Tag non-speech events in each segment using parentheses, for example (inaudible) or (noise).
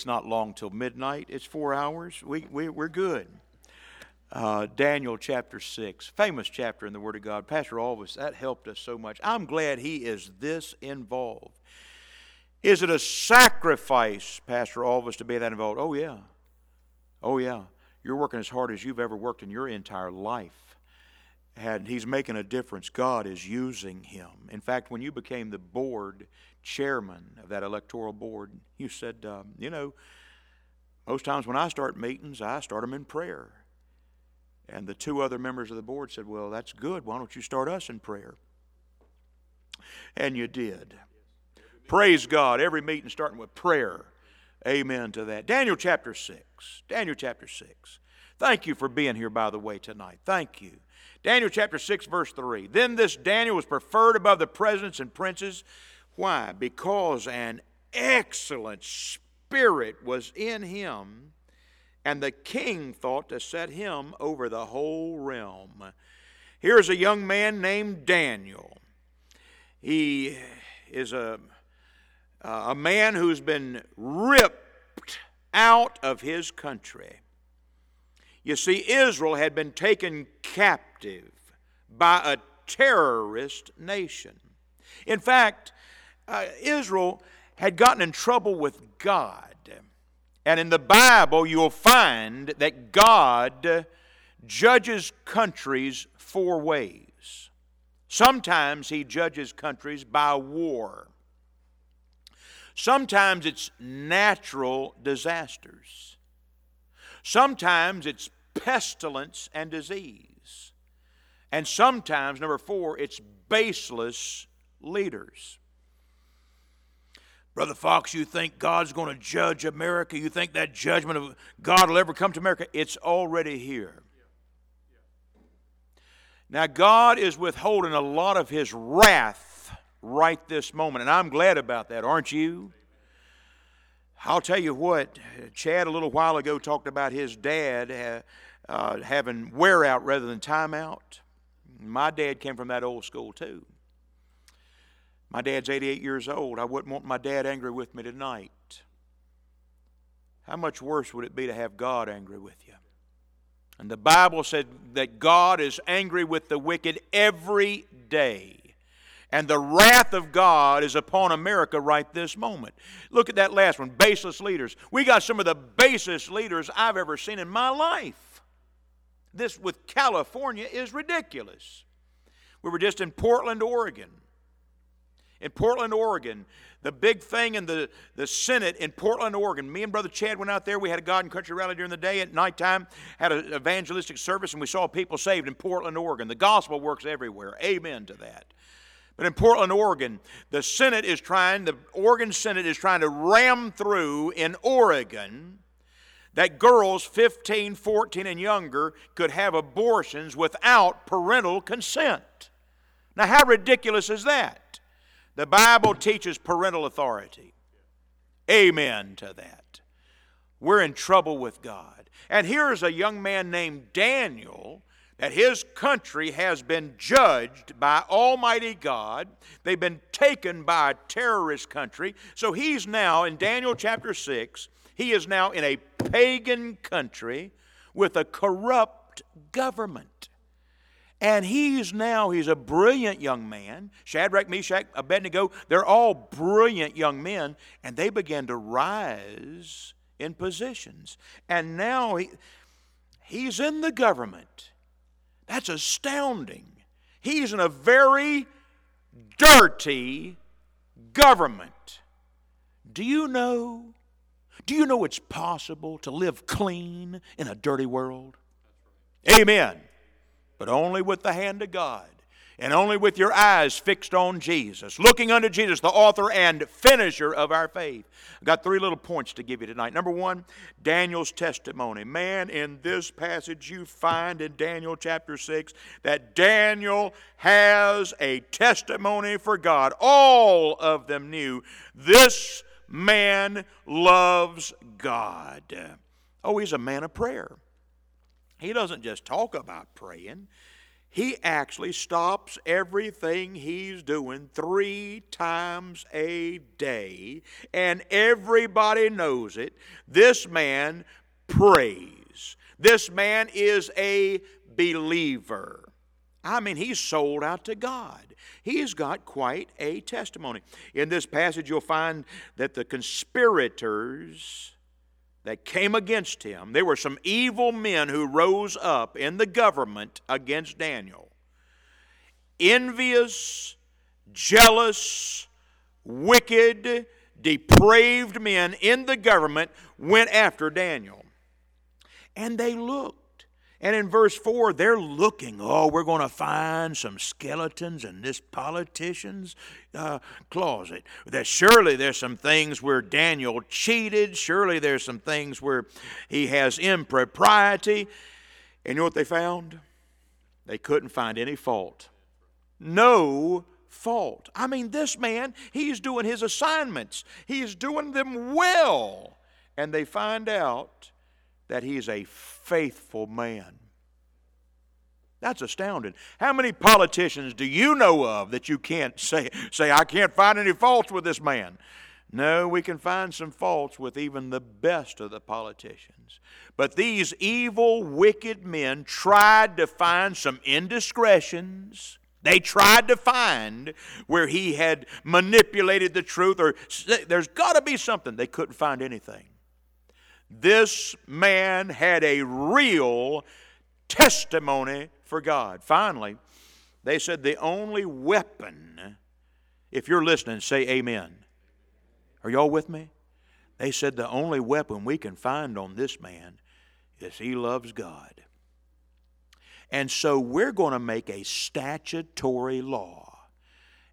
it's not long till midnight. It's four hours. We, we, we're good. Uh, Daniel chapter 6, famous chapter in the Word of God. Pastor Alvis, that helped us so much. I'm glad he is this involved. Is it a sacrifice, Pastor Alvis, to be that involved? Oh, yeah. Oh, yeah. You're working as hard as you've ever worked in your entire life. He's making a difference. God is using him. In fact, when you became the board chairman of that electoral board, you said, um, you know, most times when I start meetings, I start them in prayer. And the two other members of the board said, Well, that's good. Why don't you start us in prayer? And you did. Praise God. Every meeting starting with prayer. Amen to that. Daniel chapter 6. Daniel chapter 6. Thank you for being here, by the way, tonight. Thank you. Daniel chapter 6, verse 3. Then this Daniel was preferred above the presidents and princes. Why? Because an excellent spirit was in him and the king thought to set him over the whole realm. Here's a young man named Daniel. He is a, a man who's been ripped out of his country. You see, Israel had been taken captive by a terrorist nation. In fact, uh, Israel had gotten in trouble with God. And in the Bible, you'll find that God judges countries four ways. Sometimes He judges countries by war, sometimes it's natural disasters, sometimes it's pestilence and disease, and sometimes, number four, it's baseless leaders. Brother Foxx, you think God's going to judge America? You think that judgment of God will ever come to America? It's already here. Now, God is withholding a lot of His wrath right this moment, and I'm glad about that, aren't you? I'll tell you what, Chad a little while ago talked about his dad uh, uh having wear out rather than time out. My dad came from that old school, too. My dad's 88 years old. I wouldn't want my dad angry with me tonight. How much worse would it be to have God angry with you? And the Bible said that God is angry with the wicked every day. And the wrath of God is upon America right this moment. Look at that last one baseless leaders. We got some of the basest leaders I've ever seen in my life. This with California is ridiculous. We were just in Portland, Oregon in Portland, Oregon. The big thing in the, the Senate in Portland, Oregon. Me and Brother Chad went out there. We had a God and Country rally during the day. At nighttime, had an evangelistic service, and we saw people saved in Portland, Oregon. The gospel works everywhere. Amen to that. But in Portland, Oregon, the Senate is trying, the Oregon Senate is trying to ram through in Oregon that girls 15, 14, and younger could have abortions without parental consent. Now, how ridiculous is that? The Bible teaches parental authority. Amen to that. We're in trouble with God. And here's a young man named Daniel that his country has been judged by Almighty God. They've been taken by a terrorist country. So he's now, in Daniel chapter 6, he is now in a pagan country with a corrupt government. And he's now, he's a brilliant young man. Shadrach, Meshach, Abednego, they're all brilliant young men, and they began to rise in positions. And now he, he's in the government. That's astounding. He's in a very dirty government. Do you know? Do you know it's possible to live clean in a dirty world? Amen but only with the hand of God and only with your eyes fixed on Jesus, looking unto Jesus, the author and finisher of our faith. I've got three little points to give you tonight. Number one, Daniel's testimony. Man, in this passage, you find in Daniel chapter 6 that Daniel has a testimony for God. All of them knew this man loves God. Oh, he's a man of prayer. He doesn't just talk about praying, he actually stops everything he's doing three times a day, and everybody knows it. This man prays. This man is a believer. I mean, he's sold out to God. He's got quite a testimony. In this passage, you'll find that the conspirators that came against him, there were some evil men who rose up in the government against Daniel. Envious, jealous, wicked, depraved men in the government went after Daniel. And they looked and in verse 4, they're looking, oh, we're going to find some skeletons in this politician's uh, closet. That surely there's some things where Daniel cheated. Surely there's some things where he has impropriety. And you know what they found? They couldn't find any fault. No fault. I mean, this man, he's doing his assignments, he's doing them well. And they find out that he's a faithful man. That's astounding. How many politicians do you know of that you can't say, say I can't find any faults with this man? No, we can find some faults with even the best of the politicians. But these evil, wicked men tried to find some indiscretions. They tried to find where he had manipulated the truth, or there's got to be something. They couldn't find anything. This man had a real testimony for God. Finally, they said the only weapon, if you're listening, say amen. Are y'all with me? They said the only weapon we can find on this man is he loves God. And so we're going to make a statutory law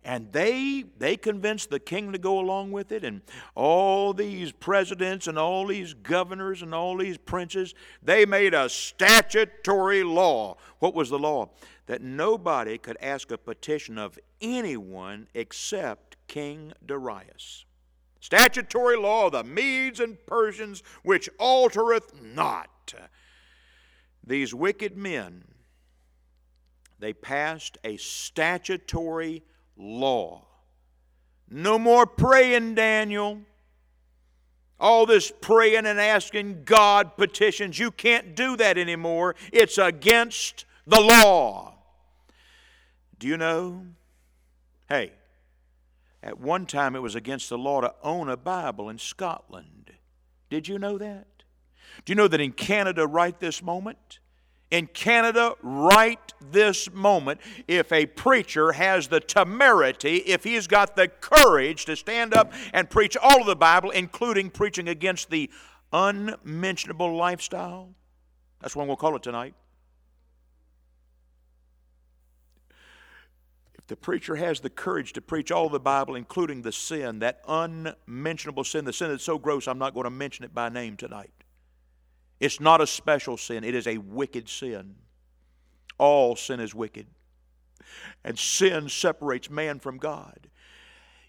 and they they convinced the king to go along with it. And all these presidents and all these governors and all these princes they made a statutory law. What was the law? That nobody could ask a petition of anyone except king darius. Statutory law of the medes and persians which altereth not. These wicked men they passed a statutory law. No more praying, Daniel. All this praying and asking God petitions, you can't do that anymore. It's against the law. Do you know? Hey, at one time it was against the law to own a Bible in Scotland. Did you know that? Do you know that in Canada, right this moment, in Canada right this moment if a preacher has the temerity, if he's got the courage to stand up and preach all of the Bible, including preaching against the unmentionable lifestyle. That's what we'll call it tonight. If the preacher has the courage to preach all of the Bible, including the sin, that unmentionable sin, the sin that's so gross I'm not going to mention it by name tonight. It's not a special sin, it is a wicked sin. All sin is wicked. And sin separates man from God.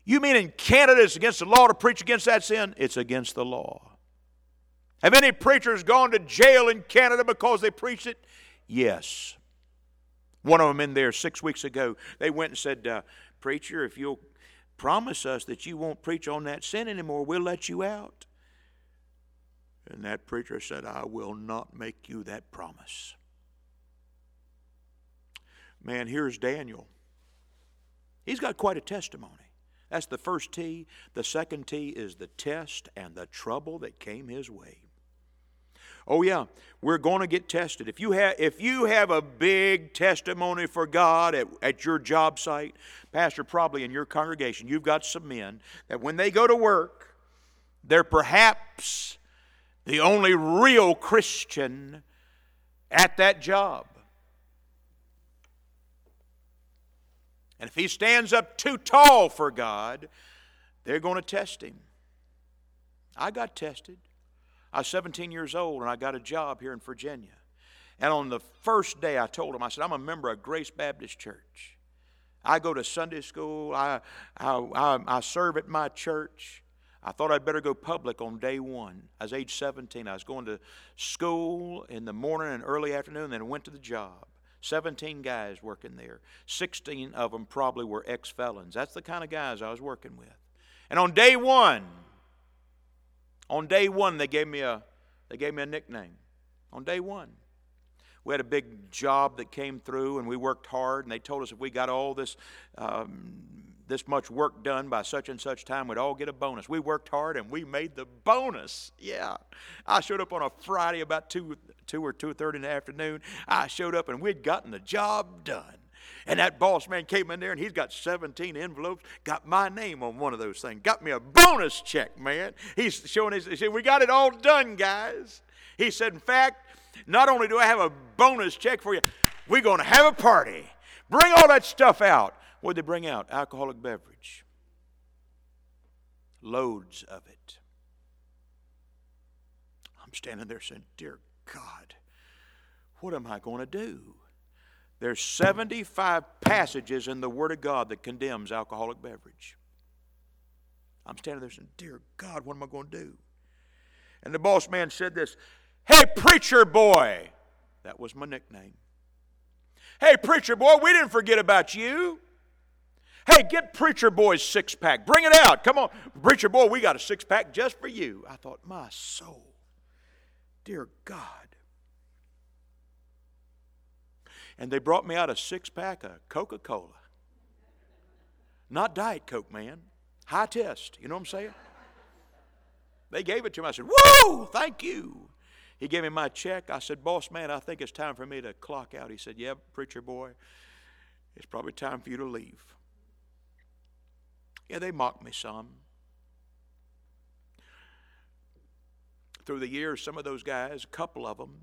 You mean in Canada it's against the law to preach against that sin? It's against the law. Have any preachers gone to jail in Canada because they preached it? Yes. One of them in there six weeks ago, they went and said, uh, Preacher, if you'll promise us that you won't preach on that sin anymore, we'll let you out. And that preacher said, I will not make you that promise. Man, here's Daniel. He's got quite a testimony. That's the first T. The second T is the test and the trouble that came his way. Oh yeah, we're going to get tested. If you have if you have a big testimony for God at, at your job site, pastor probably in your congregation, you've got some men that when they go to work, they're perhaps the only real Christian at that job. And if he stands up too tall for God, they're going to test him. I got tested. I was 17 years old and I got a job here in Virginia. And on the first day, I told him, I said, I'm a member of Grace Baptist Church. I go to Sunday school, I, I, I, I serve at my church. I thought I'd better go public on day one. I was age 17. I was going to school in the morning and early afternoon, then went to the job. 17 guys working there. 16 of them probably were ex felons. That's the kind of guys I was working with. And on day one, on day one, they gave me a, they gave me a nickname. On day one. We had a big job that came through, and we worked hard, and they told us if we got all this um, this much work done by such and such time, we'd all get a bonus. We worked hard and we made the bonus. Yeah. I showed up on a Friday about 2, 2 or 2.30 in the afternoon. I showed up and we'd gotten the job done. And that boss man came in there and he's got 17 envelopes, got my name on one of those things, got me a bonus check, man. He's showing his, he said, We got it all done, guys. He said, In fact, not only do I have a bonus check for you, we're going to have a party. Bring all that stuff out. What did they bring out? Alcoholic beverage. Loads of it. I'm standing there saying, Dear God, what am I going to do? There's 75 passages in the Word of God that condemns alcoholic beverage. I'm standing there saying, Dear God, what am I going to do? And the boss man said this Hey, preacher boy! That was my nickname. Hey, preacher boy, we didn't forget about you. Hey, get Preacher Boy's six pack. Bring it out. Come on. Preacher Boy, we got a six pack just for you. I thought, my soul, dear God. And they brought me out a six pack of Coca Cola. Not Diet Coke, man. High test. You know what I'm saying? They gave it to me. I said, Whoa, thank you. He gave me my check. I said, Boss man, I think it's time for me to clock out. He said, Yeah, preacher boy, it's probably time for you to leave. Yeah, they mocked me some. Through the years, some of those guys, a couple of them,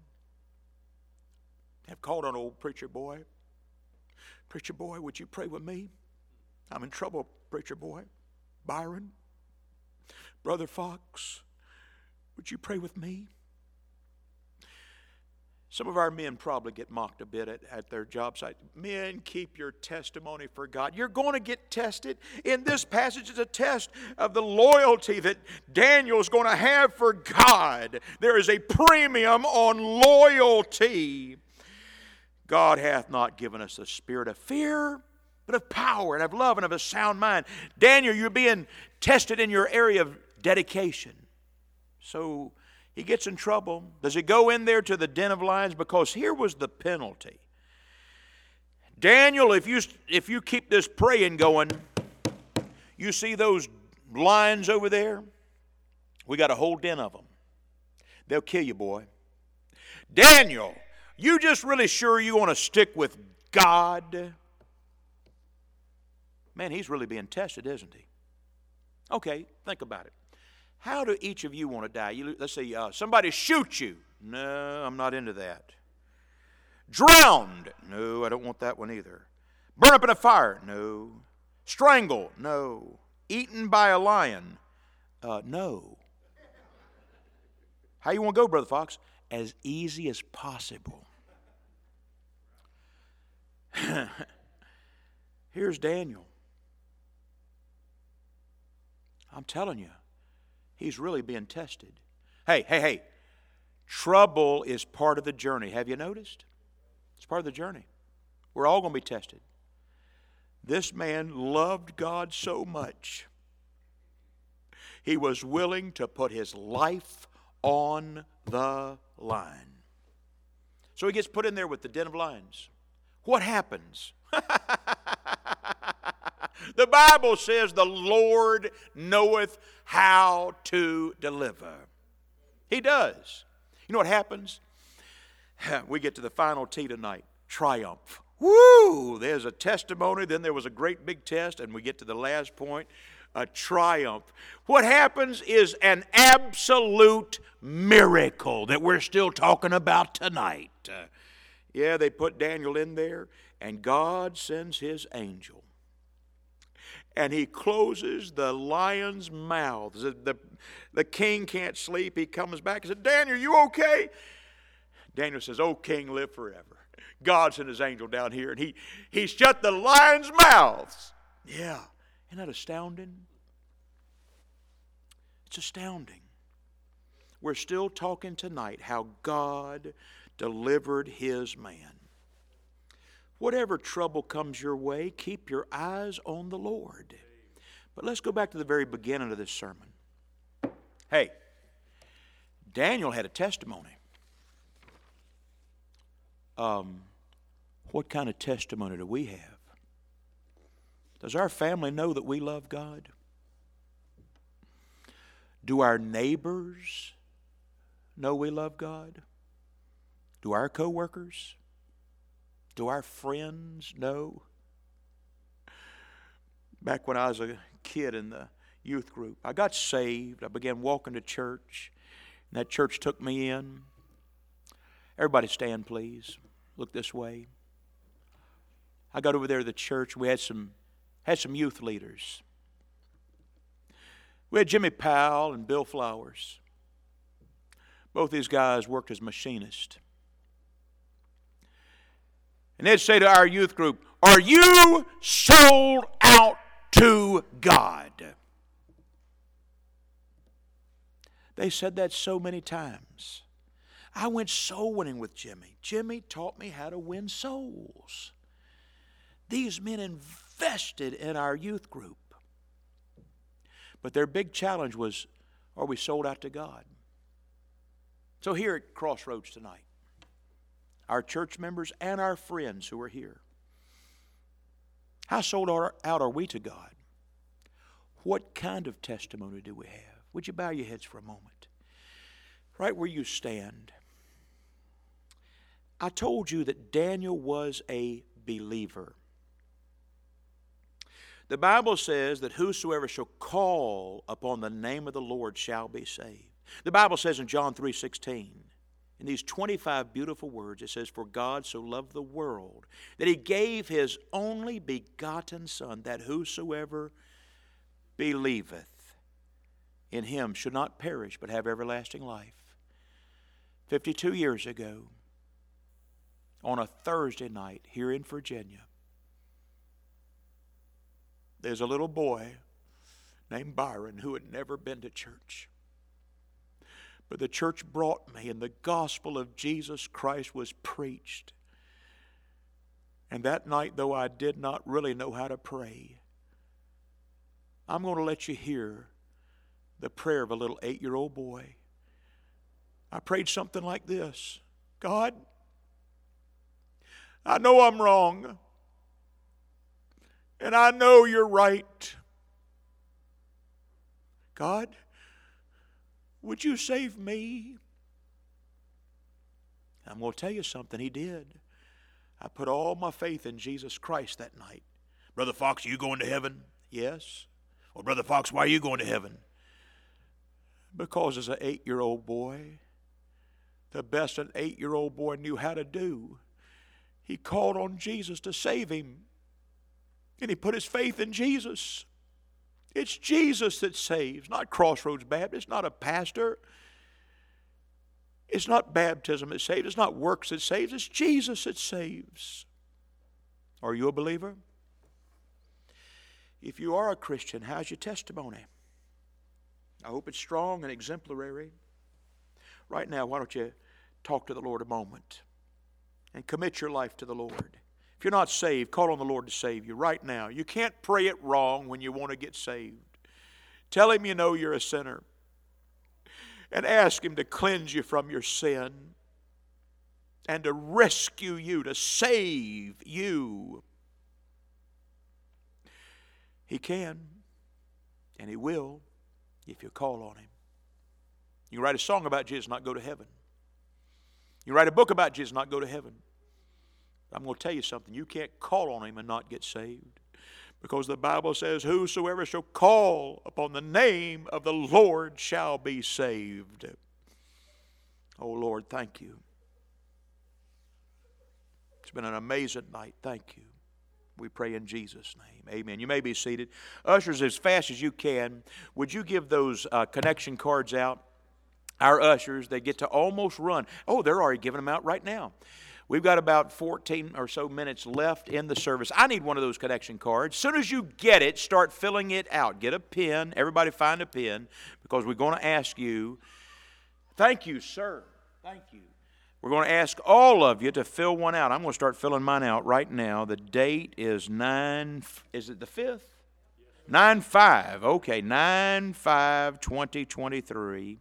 have called on old preacher boy. Preacher boy, would you pray with me? I'm in trouble, preacher boy. Byron, Brother Foxx, would you pray with me? Some of our men probably get mocked a bit at, at their job site. Men, keep your testimony for God. You're going to get tested. In this passage, it's a test of the loyalty that Daniel's going to have for God. There is a premium on loyalty. God hath not given us a spirit of fear, but of power and of love and of a sound mind. Daniel, you're being tested in your area of dedication. So, he gets in trouble. Does he go in there to the den of lions? Because here was the penalty. Daniel, if you, if you keep this praying going, you see those lions over there? We got a whole den of them. They'll kill you, boy. Daniel, you just really sure you want to stick with God? Man, he's really being tested, isn't he? Okay, think about it. How do each of you want to die? You, let's say uh, somebody shoots you. No, I'm not into that. Drowned. No, I don't want that one either. Burn up in a fire. No. Strangle. No. Eaten by a lion. Uh, no. How you want to go, Brother Foxx? As easy as possible. (laughs) Here's Daniel. I'm telling you, He's really being tested. Hey, hey, hey. Trouble is part of the journey. Have you noticed? It's part of the journey. We're all going to be tested. This man loved God so much, he was willing to put his life on the line. So he gets put in there with the den of lions. What happens? (laughs) The Bible says the Lord knoweth how to deliver. He does. You know what happens? (sighs) We get to the final T tonight triumph. Woo! There's a testimony, then there was a great big test, and we get to the last point a triumph. What happens is an absolute miracle that we're still talking about tonight. Uh, yeah, they put Daniel in there, and God sends his angel and he closes the lion's mouth. The, the, the, king can't sleep. He comes back and says, Daniel, are you okay? Daniel says, Oh, king, live forever. God sent his angel down here and he, he shut the lion's mouths. Yeah. Isn't that astounding? It's astounding. We're still talking tonight how God delivered his man. Whatever trouble comes your way, keep your eyes on the Lord. But let's go back to the very beginning of this sermon. Hey, Daniel had a testimony. Um, what kind of testimony do we have? Does our family know that we love God? Do our neighbors know we love God? Do our coworkers? Do our friends know? Back when I was a kid in the youth group, I got saved. I began walking to church, and that church took me in. Everybody stand, please. Look this way. I got over there to the church. We had some had some youth leaders. We had Jimmy Powell and Bill Flowers. Both these guys worked as machinists. And they'd say to our youth group, Are you sold out to God? They said that so many times. I went soul winning with Jimmy. Jimmy taught me how to win souls. These men invested in our youth group. But their big challenge was are we sold out to God? So, here at Crossroads tonight, our church members and our friends who are here, how sold out are we to God? What kind of testimony do we have? Would you bow your heads for a moment? Right where you stand. I told you that Daniel was a believer. The Bible says that whosoever shall call upon the name of the Lord shall be saved. The Bible says in John 3:16, in these 25 beautiful words, it says, For God so loved the world that he gave his only begotten Son, that whosoever believeth in him should not perish, but have everlasting life. 52 years ago, on a Thursday night here in Virginia, there's a little boy named Byron who had never been to church. But the church brought me, and the gospel of Jesus Christ was preached. And that night, though I did not really know how to pray, I'm going to let you hear the prayer of a little eight year old boy. I prayed something like this God, I know I'm wrong. And I know you're right. God, would you save me? I'm going to tell you something. He did. I put all my faith in Jesus Christ that night. Brother Foxx, are you going to heaven? Yes. Well, Brother Foxx, why are you going to heaven? Because as an eight year old boy, the best an eight year old boy knew how to do, he called on Jesus to save him. And he put his faith in Jesus. It's Jesus that saves, not Crossroads Baptist, not a pastor. It's not baptism that saves, it's not works that saves, it's Jesus that saves. Are you a believer? If you are a Christian, how's your testimony? I hope it's strong and exemplary. Right now, why don't you talk to the Lord a moment and commit your life to the Lord? You're not saved, call on the Lord to save you right now. You can't pray it wrong when you want to get saved. Tell Him you know you're a sinner and ask Him to cleanse you from your sin and to rescue you, to save you. He can and He will if you call on Him. You can write a song about Jesus, not go to heaven. You can write a book about Jesus, not go to heaven. I'm going to tell you something. You can't call on him and not get saved. Because the Bible says, Whosoever shall call upon the name of the Lord shall be saved. Oh, Lord, thank you. It's been an amazing night. Thank you. We pray in Jesus' name. Amen. You may be seated. Ushers, as fast as you can, would you give those uh, connection cards out? Our ushers, they get to almost run. Oh, they're already giving them out right now. We've got about 14 or so minutes left in the service. I need one of those connection cards. As soon as you get it, start filling it out. Get a pen. Everybody find a pen because we're going to ask you. Thank you, sir. Thank you. We're going to ask all of you to fill one out. I'm going to start filling mine out right now. The date is 9, is it the 5th? 9 5. Okay, 9 5 2023.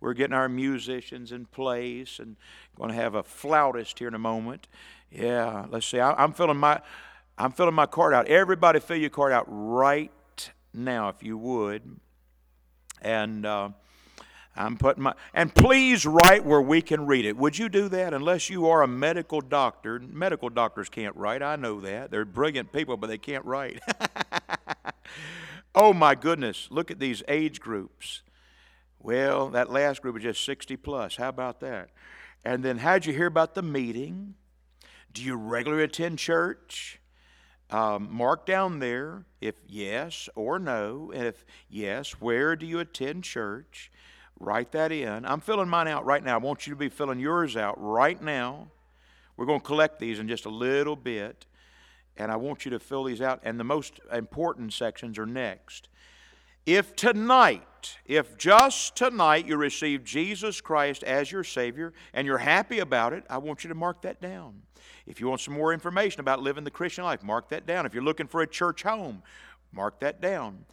We're getting our musicians in place and going to have a flautist here in a moment. Yeah, let's see. I, am filling my I'm filling my card out. Everybody fill your card out right now if you would. And uh, I'm putting my and please write where we can read it. Would you do that? Unless you are a medical doctor, medical doctors can't write. I know that. They're brilliant people, but they can't write. (laughs) oh my goodness! Look at these age groups. Well, that last group is just 60 plus. How about that? And then, how'd you hear about the meeting? Do you regularly attend church? Um, mark down there if yes or no. And if yes, where do you attend church? Write that in. I'm filling mine out right now. I want you to be filling yours out right now. We're going to collect these in just a little bit, and I want you to fill these out. And the most important sections are next. If tonight, if just tonight you receive Jesus Christ as your Savior and you're happy about it, I want you to mark that down. If you want some more information about living the Christian life, mark that down. If you're looking for a church home, mark that down.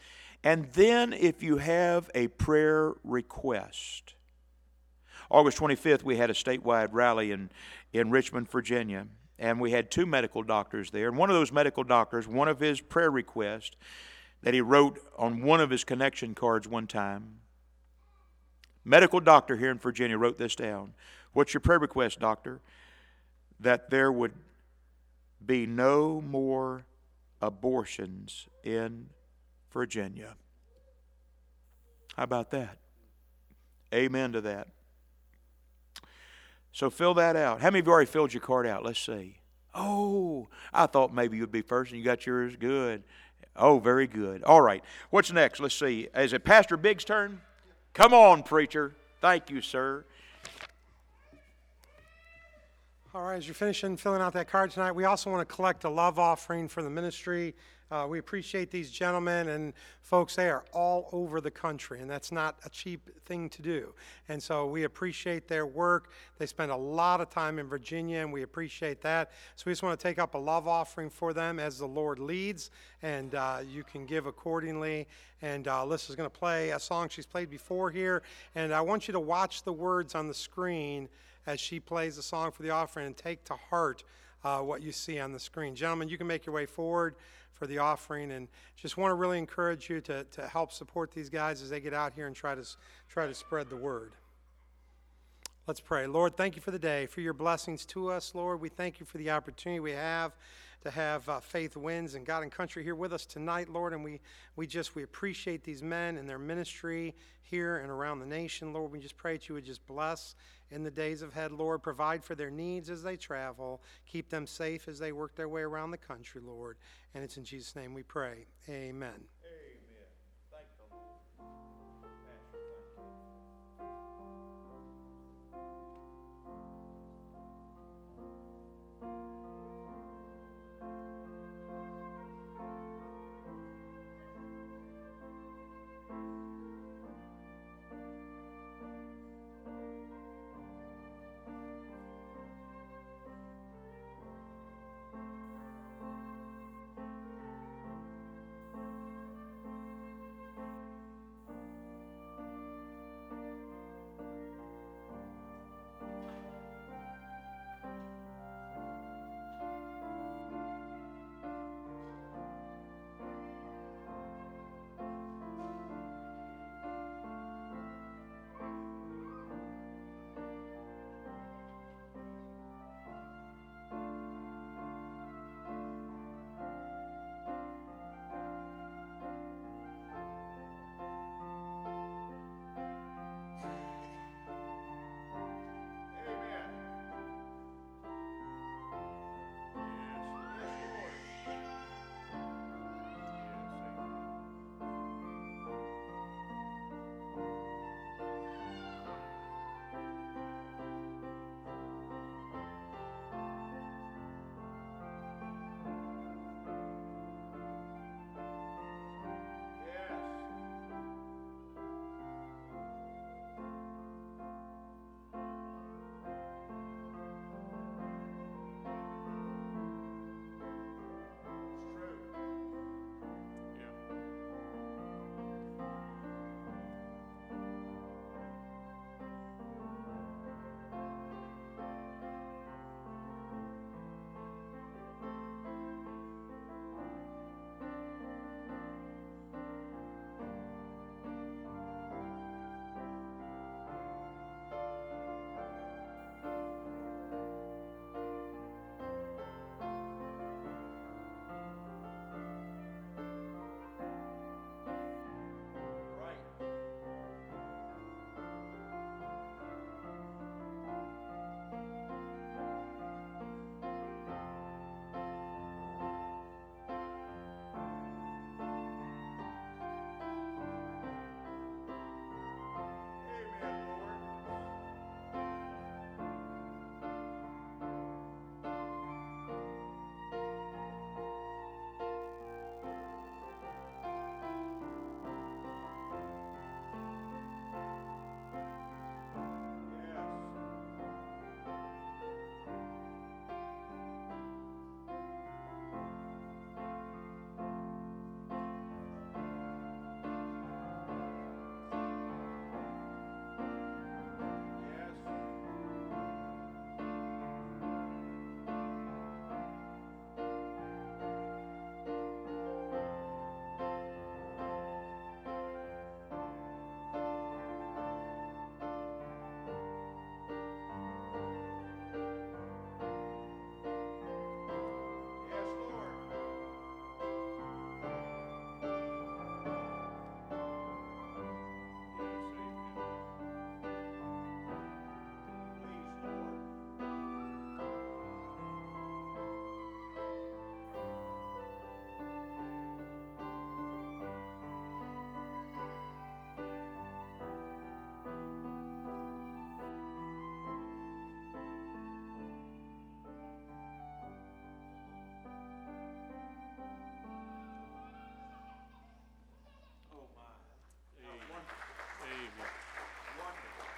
And then if you have a prayer request, August 25th, we had a statewide rally in, in Richmond, Virginia, and we had two medical doctors there. And one of those medical doctors, one of his prayer requests that he wrote on one of his connection cards one time, medical doctor here in Virginia wrote this down. What's your prayer request, doctor? That there would be no more abortions in Virginia. How about that? Amen to that. So fill that out. How many of you already filled your card out? Let's see. Oh, I thought maybe you'd be first and you got yours. Good. Oh, very good. All right. What's next? Let's see. Is it Pastor Biggs' turn? Come on, preacher. Thank you, sir. All right, as you're finishing filling out that card tonight, we also want to collect a love offering for the ministry. Uh, we appreciate these gentlemen and folks, they are all over the country, and that's not a cheap thing to do. And so we appreciate their work. They spend a lot of time in Virginia, and we appreciate that. So we just want to take up a love offering for them as the Lord leads, and uh, you can give accordingly. And uh, Alyssa's going to play a song she's played before here, and I want you to watch the words on the screen as she plays the song for the offering and take to heart uh, what you see on the screen. Gentlemen, you can make your way forward for the offering and just want to really encourage you to, to help support these guys as they get out here and try to, try to spread the word. Let's pray. Lord, thank you for the day, for your blessings to us, Lord. We thank you for the opportunity we have to have uh, Faith Wins and God and Country here with us tonight, Lord. And we, we just, we appreciate these men and their ministry here and around the nation, Lord. We just pray that you would just bless in the days ahead, Lord. Provide for their needs as they travel. Keep them safe as they work their way around the country, Lord. And it's in Jesus' name we pray. Amen.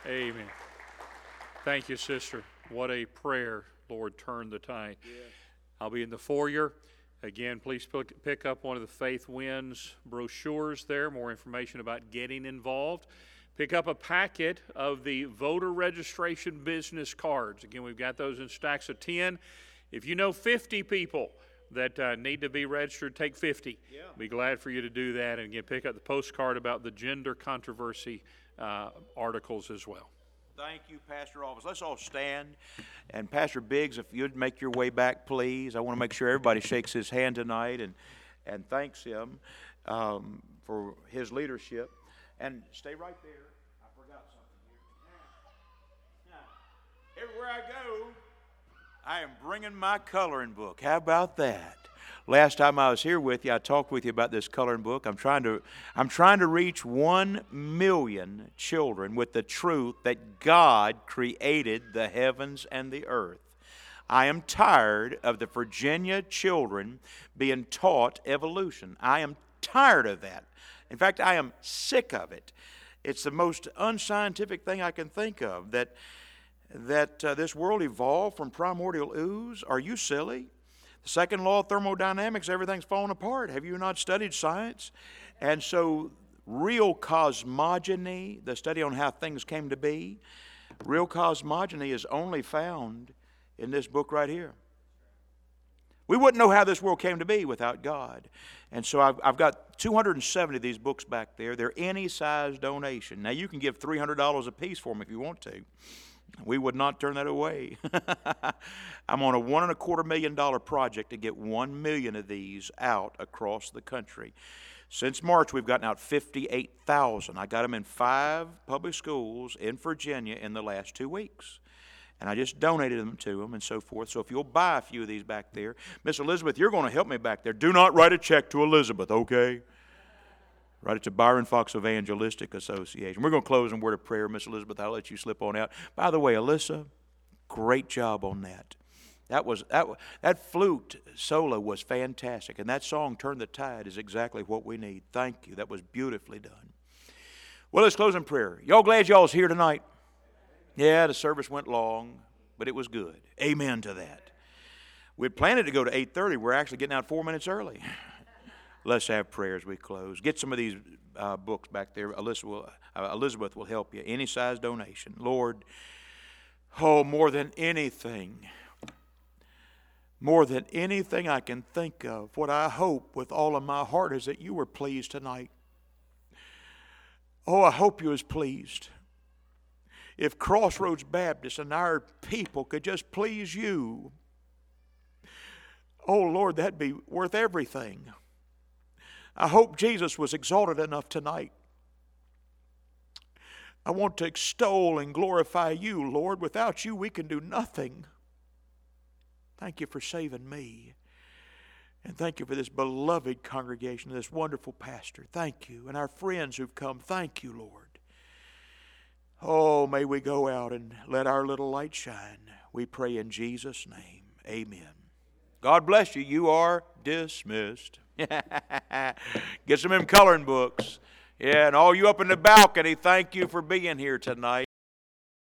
Amen. Thank you, sister. What a prayer, Lord, turn the tide. Yes. I'll be in the foyer. Again, please pick up one of the Faith Wins brochures there, more information about getting involved. Pick up a packet of the voter registration business cards. Again, we've got those in stacks of 10. If you know 50 people that uh, need to be registered, take 50. Yeah. Be glad for you to do that. And again, pick up the postcard about the gender controversy uh, articles as well. Thank you, Pastor Alvis. Let's all stand. And Pastor Biggs, if you'd make your way back, please. I want to make sure everybody shakes his hand tonight and, and thanks him um, for his leadership. And stay right there. I forgot something here. Now, everywhere I go, I am bringing my coloring book. How about that? Last time I was here with you, I talked with you about this coloring book. I'm trying to, I'm trying to reach one million children with the truth that God created the heavens and the earth. I am tired of the Virginia children being taught evolution. I am tired of that. In fact, I am sick of it. It's the most unscientific thing I can think of that that uh, this world evolved from primordial ooze. Are you silly? Second law of thermodynamics, everything's falling apart. Have you not studied science? And so, real cosmogony, the study on how things came to be, real cosmogony is only found in this book right here. We wouldn't know how this world came to be without God. And so I've, I've, got 270 of these books back there. They're any size donation. Now, you can give $300 a piece for them if you want to. We would not turn that away. (laughs) I'm on a one and a quarter million dollar project to get one million of these out across the country. Since March, we've gotten out 58,000. I got them in five public schools in Virginia in the last two weeks. And I just donated them to them and so forth. So if you'll buy a few of these back there, Miss Elizabeth, you're going to help me back there. Do not write a check to Elizabeth, okay? Right, it's a Byron Foxx Evangelistic Association. We're going to close in word of prayer, Miss Elizabeth. I'll let you slip on out. By the way, Alyssa, great job on that. That was that that flute solo was fantastic, and that song "Turn the Tide" is exactly what we need. Thank you. That was beautifully done. Well, let's close in prayer. Y'all glad y'all's here tonight? Yeah, the service went long, but it was good. Amen to that. We'd planned to go to 8:30. We're actually getting out four minutes early. Let's have prayer as we close. Get some of these uh, books back there. Elizabeth will, uh, Elizabeth will help you. Any size donation. Lord, oh, more than anything, more than anything I can think of, what I hope with all of my heart is that you were pleased tonight. Oh, I hope you was pleased. If Crossroads Baptist and our people could just please you, oh Lord, that'd be worth everything. I hope Jesus was exalted enough tonight. I want to extol and glorify you, Lord. Without you, we can do nothing. Thank you for saving me. And thank you for this beloved congregation, this wonderful pastor. Thank you. And our friends who've come, thank you, Lord. Oh, may we go out and let our little light shine. We pray in Jesus' name. Amen. God bless you. You are dismissed. (laughs) Get some of them coloring books. Yeah, and all you up in the balcony, thank you for being here tonight.